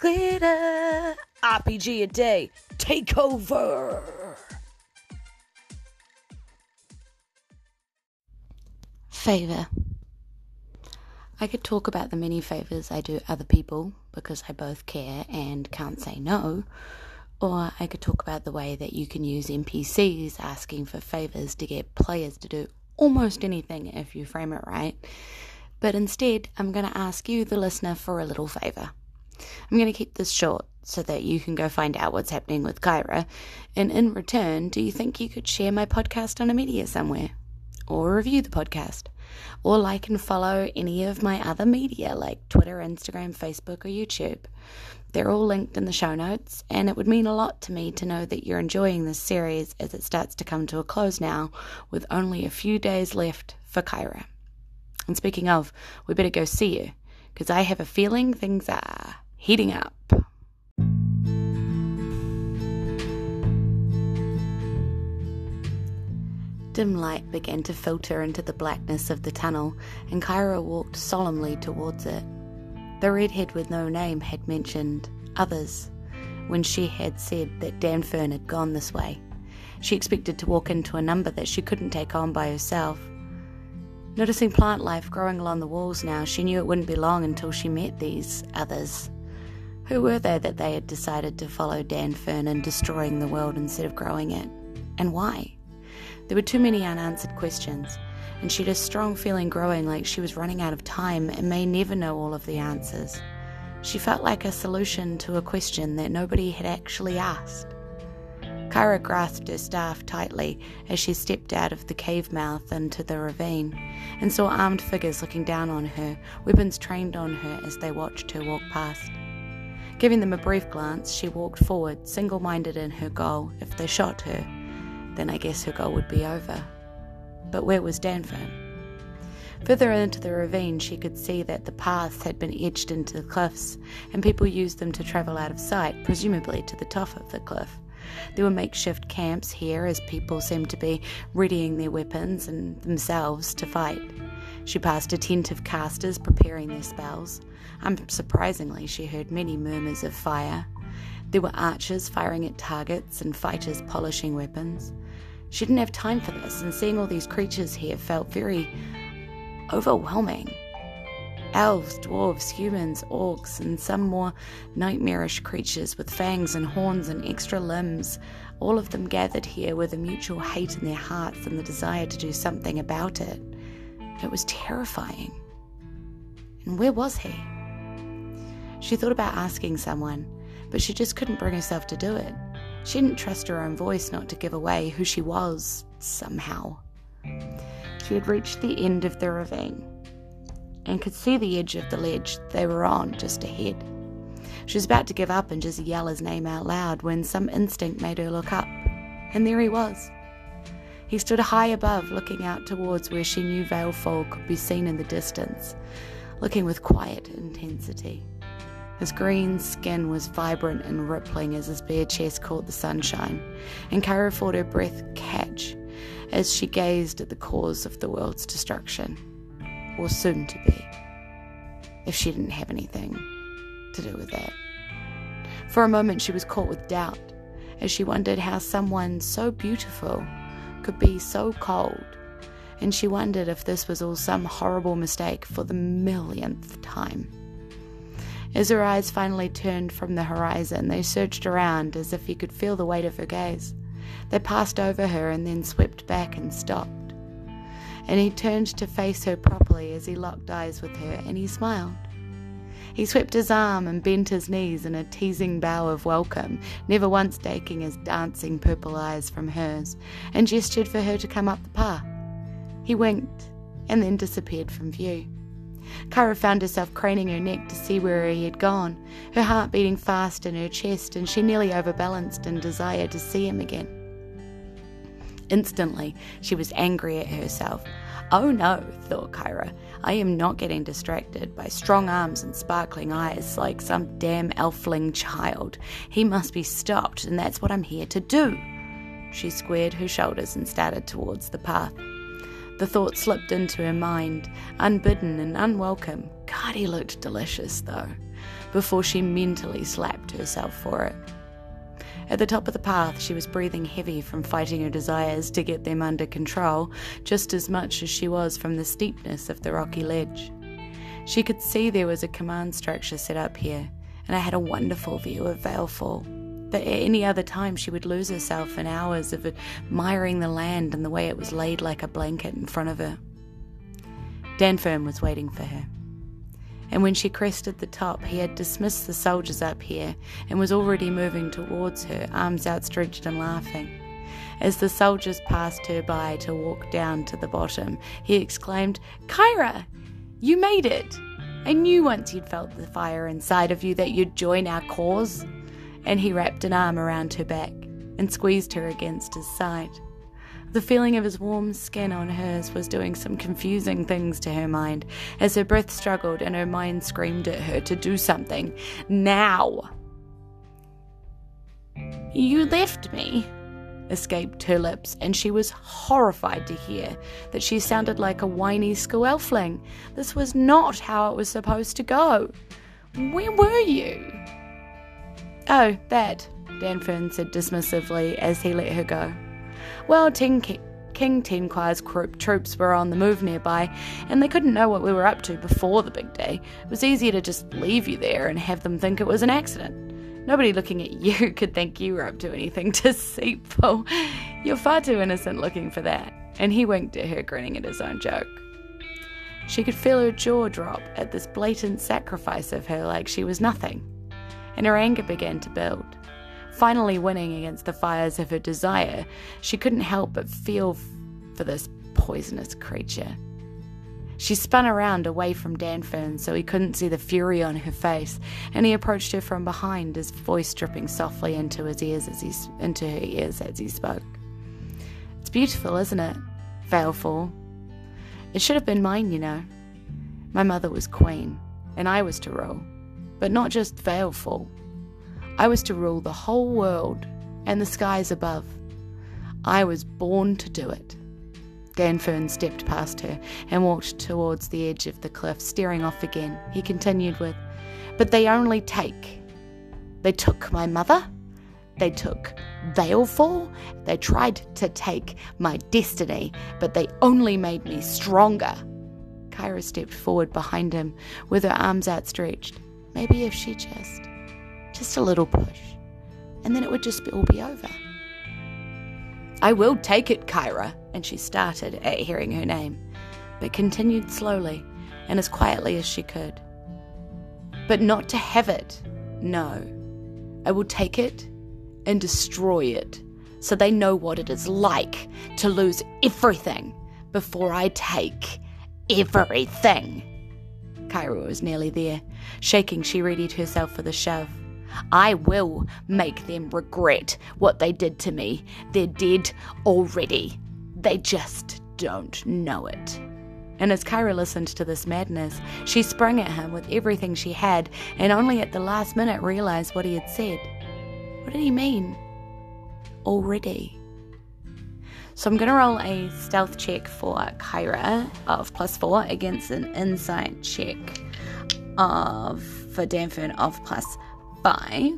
Glitter RPG a day. Take over. Favour. I could talk about the many favours I do other people because I both care and can't say no, or I could talk about the way that you can use NPCs asking for favours to get players to do almost anything if you frame it right. But instead, I'm going to ask you, the listener, for a little favour. I'm going to keep this short so that you can go find out what's happening with Kyra. And in return, do you think you could share my podcast on a media somewhere? Or review the podcast? Or like and follow any of my other media like Twitter, Instagram, Facebook, or YouTube? They're all linked in the show notes, and it would mean a lot to me to know that you're enjoying this series as it starts to come to a close now, with only a few days left for Kyra. And speaking of, we better go see you, because I have a feeling things are heating up. Dim light began to filter into the blackness of the tunnel, and Kyra walked solemnly towards it. The redhead with no name had mentioned others when she had said that Danfern had gone this way. She expected to walk into a number that she couldn't take on by herself. Noticing plant life growing along the walls now, she knew it wouldn't be long until she met these others. Who were they that they had decided to follow Danfern in destroying the world instead of growing it? And why? There were too many unanswered questions and she had a strong feeling growing like she was running out of time and may never know all of the answers. She felt like a solution to a question that nobody had actually asked. Kyra grasped her staff tightly as she stepped out of the cave mouth into the ravine and saw armed figures looking down on her, weapons trained on her as they watched her walk past. Giving them a brief glance, she walked forward, single minded in her goal. If they shot her, then I guess her goal would be over. But where was Danfern? Further into the ravine, she could see that the paths had been etched into the cliffs, and people used them to travel out of sight, presumably to the top of the cliff. There were makeshift camps here as people seemed to be readying their weapons and themselves to fight. She passed attentive casters preparing their spells. Um, Unsurprisingly, she heard many murmurs of fire. There were archers firing at targets and fighters polishing weapons. She didn't have time for this, and seeing all these creatures here felt very overwhelming. Elves, dwarves, humans, orcs, and some more nightmarish creatures with fangs and horns and extra limbs, all of them gathered here with a mutual hate in their hearts and the desire to do something about it. It was terrifying. And where was he? She thought about asking someone, but she just couldn't bring herself to do it. She didn't trust her own voice not to give away who she was, somehow. She had reached the end of the ravine and could see the edge of the ledge they were on just ahead. She was about to give up and just yell his name out loud when some instinct made her look up, and there he was. He stood high above, looking out towards where she knew Fall could be seen in the distance, looking with quiet intensity. His green skin was vibrant and rippling as his bare chest caught the sunshine, and Kara felt her breath catch as she gazed at the cause of the world's destruction, or soon to be, if she didn't have anything to do with that. For a moment, she was caught with doubt as she wondered how someone so beautiful could be so cold, and she wondered if this was all some horrible mistake for the millionth time. As her eyes finally turned from the horizon, they searched around as if he could feel the weight of her gaze. They passed over her and then swept back and stopped. And he turned to face her properly as he locked eyes with her, and he smiled. He swept his arm and bent his knees in a teasing bow of welcome, never once taking his dancing purple eyes from hers, and gestured for her to come up the path. He winked and then disappeared from view. Kara found herself craning her neck to see where he had gone, her heart beating fast in her chest, and she nearly overbalanced in desire to see him again. Instantly, she was angry at herself. Oh no, thought Kyra, I am not getting distracted by strong arms and sparkling eyes like some damn elfling child. He must be stopped, and that's what I'm here to do. She squared her shoulders and started towards the path. The thought slipped into her mind, unbidden and unwelcome God, he looked delicious though, before she mentally slapped herself for it. At the top of the path, she was breathing heavy from fighting her desires to get them under control, just as much as she was from the steepness of the rocky ledge. She could see there was a command structure set up here, and I had a wonderful view of Valefall. But at any other time, she would lose herself in hours of admiring the land and the way it was laid like a blanket in front of her. Danfern was waiting for her and when she crested the top, he had dismissed the soldiers up here and was already moving towards her, arms outstretched and laughing. As the soldiers passed her by to walk down to the bottom, he exclaimed, Kyra, you made it! I knew once you'd felt the fire inside of you that you'd join our cause. And he wrapped an arm around her back and squeezed her against his side. The feeling of his warm skin on hers was doing some confusing things to her mind as her breath struggled and her mind screamed at her to do something. Now! You left me, escaped her lips, and she was horrified to hear that she sounded like a whiny school elfling. This was not how it was supposed to go. Where were you? Oh, that, Danfern said dismissively as he let her go. Well, King, King Tenquai's troops were on the move nearby, and they couldn't know what we were up to before the big day. It was easier to just leave you there and have them think it was an accident. Nobody looking at you could think you were up to anything deceitful. You're far too innocent looking for that. And he winked at her, grinning at his own joke. She could feel her jaw drop at this blatant sacrifice of her like she was nothing, and her anger began to build. Finally winning against the fires of her desire, she couldn't help but feel for this poisonous creature. She spun around away from Danfern so he couldn't see the fury on her face, and he approached her from behind, his voice dripping softly into his ears as he into her ears as he spoke. It's beautiful, isn't it? Valefall. It should have been mine, you know. My mother was queen, and I was to rule, but not just Valefall. I was to rule the whole world and the skies above. I was born to do it. Danfern stepped past her and walked towards the edge of the cliff, staring off again. He continued with, But they only take. They took my mother. They took Valefall. They tried to take my destiny, but they only made me stronger. Kyra stepped forward behind him with her arms outstretched. Maybe if she just just a little push, and then it would just all be over. I will take it, Kyra, and she started at hearing her name, but continued slowly and as quietly as she could. But not to have it. No. I will take it and destroy it so they know what it is like to lose everything before I take everything. Kyra was nearly there. Shaking, she readied herself for the shove. I will make them regret what they did to me. They're dead already. They just don't know it. And as Kyra listened to this madness, she sprang at him with everything she had and only at the last minute realized what he had said. What did he mean? Already. So I'm going to roll a stealth check for Kyra of plus four against an insight check of for Danfern of plus five.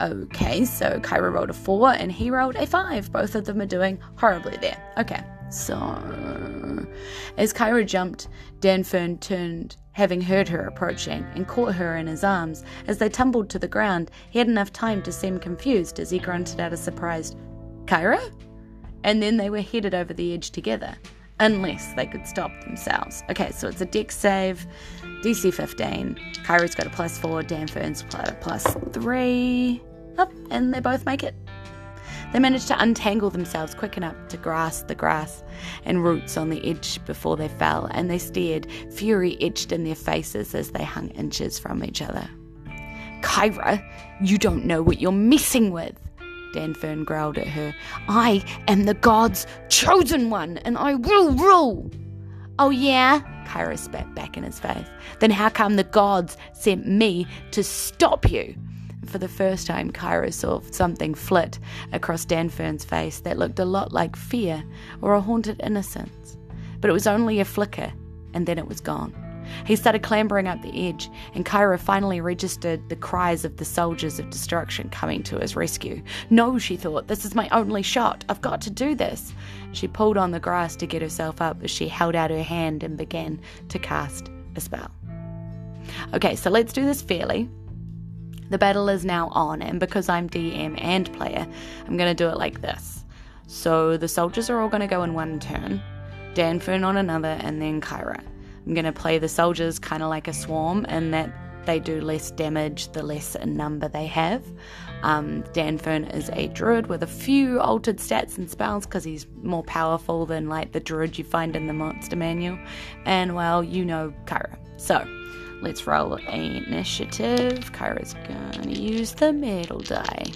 Okay, so Kyra rolled a four and he rolled a five. Both of them are doing horribly there. Okay, so as Kyra jumped, Danfern turned, having heard her approaching, and caught her in his arms. As they tumbled to the ground, he had enough time to seem confused as he grunted out a surprised, Kyra? And then they were headed over the edge together, unless they could stop themselves. Okay, so it's a dex save. DC 15. Kyra's got a plus 4, Danfern's got a plus 3. Oh, and they both make it. They managed to untangle themselves quick enough to grasp the grass and roots on the edge before they fell, and they stared, fury etched in their faces as they hung inches from each other. Kyra, you don't know what you're messing with, Danfern growled at her. I am the god's chosen one, and I will rule. Oh, yeah? Kyra spat back in his face. Then how come the gods sent me to stop you? For the first time, Kyra saw something flit across Danfern's face that looked a lot like fear or a haunted innocence. But it was only a flicker, and then it was gone. He started clambering up the edge, and Kyra finally registered the cries of the soldiers of destruction coming to his rescue. No, she thought, this is my only shot. I've got to do this. She pulled on the grass to get herself up as she held out her hand and began to cast a spell. Okay, so let's do this fairly. The battle is now on, and because I'm DM and player, I'm going to do it like this. So the soldiers are all going to go in one turn, Danfern on another, and then Kyra. I'm going to play the soldiers kind of like a swarm, and that they do less damage the less in number they have. Um, Danfern is a druid with a few altered stats and spells because he's more powerful than like the druid you find in the monster manual. And well, you know Kyra. So let's roll initiative. Kyra's gonna use the middle die.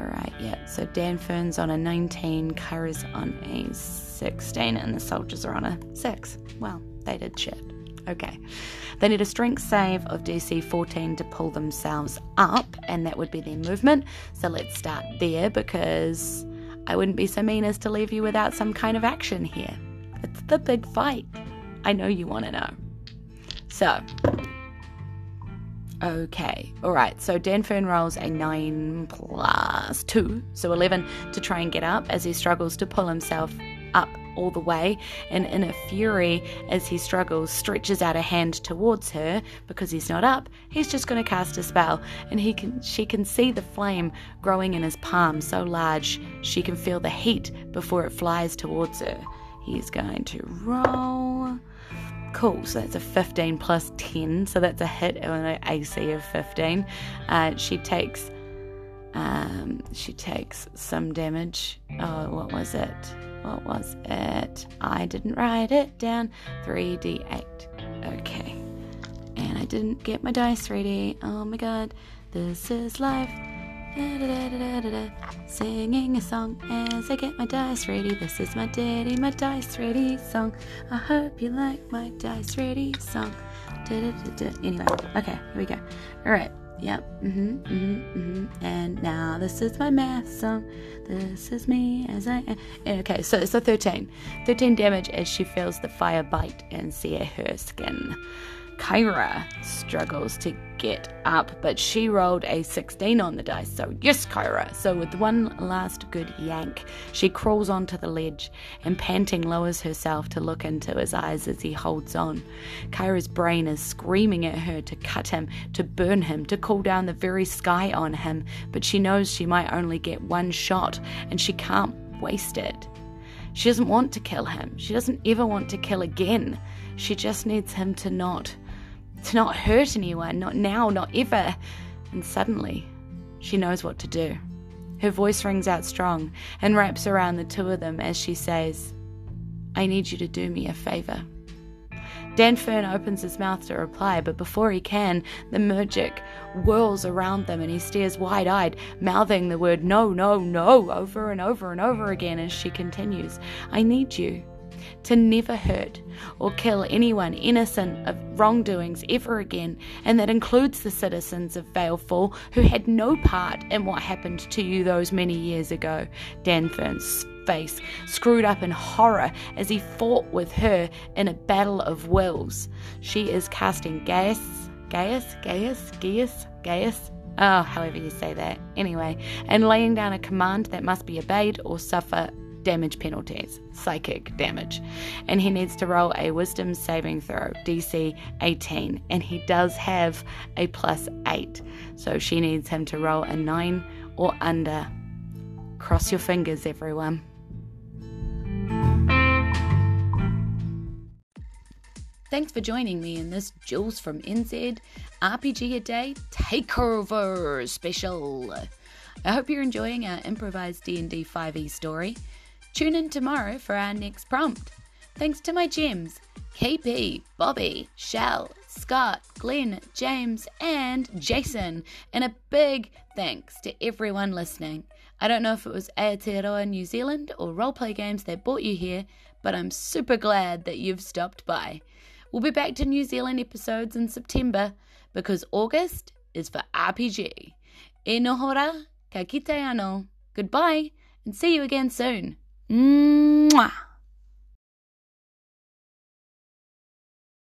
Alright, yeah. So Danfern's on a 19, Kyra's on a 16, and the soldiers are on a 6. Well, they did shit. Okay. They need a strength save of DC 14 to pull themselves up, and that would be their movement. So let's start there because I wouldn't be so mean as to leave you without some kind of action here. It's the big fight. I know you want to know. So, okay, all right. So Danfern rolls a 9 plus 2, so 11 to try and get up as he struggles to pull himself up all the way, and in a fury, as he struggles, stretches out a hand towards her because he's not up. He's just going to cast a spell, and he can she can see the flame growing in his palm so large she can feel the heat before it flies towards her. He's going to roll. Cool, so that's a 15 plus 10, so that's a hit on an AC of 15. Uh, she takes um, she takes some damage. Oh, what was it? What was it? I didn't write it down. 3d8. Okay. And I didn't get my dice ready. Oh my god. This is life. Singing a song as I get my dice ready. This is my daddy, my dice ready song. I hope you like my dice ready song. Anyway, okay, here we go. All right. Yep. Mm-hmm. Mm-hmm. Mm-hmm. And now this is my math song. This is me as I am. Okay, so it's a 13. 13 damage as she feels the fire bite and sear her skin. Kyra struggles to get up, but she rolled a 16 on the dice. So, yes, Kyra. So, with one last good yank, she crawls onto the ledge and, panting, lowers herself to look into his eyes as he holds on. Kyra's brain is screaming at her to cut him, to burn him, to call down the very sky on him, but she knows she might only get one shot and she can't waste it. She doesn't want to kill him. She doesn't ever want to kill again. She just needs him to not to not hurt anyone, not now, not ever. And suddenly, she knows what to do. Her voice rings out strong and wraps around the two of them as she says, I need you to do me a favour. Danfern opens his mouth to reply, but before he can, the magic whirls around them and he stares wide eyed, mouthing the word no, no, no over and over and over again as she continues. I need you to never hurt or kill anyone innocent of wrongdoings ever again, and that includes the citizens of Valefall who had no part in what happened to you those many years ago. Danfern's face screwed up in horror as he fought with her in a battle of wills. She is casting Geas, Geas, Geas, Geas, Geas, oh, however you say that, anyway, and laying down a command that must be obeyed or suffer damage penalties, psychic damage. And he needs to roll a wisdom saving throw, DC 18. And he does have a plus 8. So she needs him to roll a 9 or under. Cross your fingers, everyone. Thanks for joining me in this Jules from NZ RPG a Day Takeover special. I hope you're enjoying our improvised D&D 5e story. Tune in tomorrow for our next prompt. Thanks to my gems KP, Bobby, Shell, Scott, Glenn, James, and Jason. And a big thanks to everyone listening. I don't know if it was Aotearoa New Zealand or roleplay games that brought you here, but I'm super glad that you've stopped by. We'll be back to New Zealand episodes in September because August is for RPG. E nohora, ka kite ano. Goodbye, and see you again soon. 嗯哇。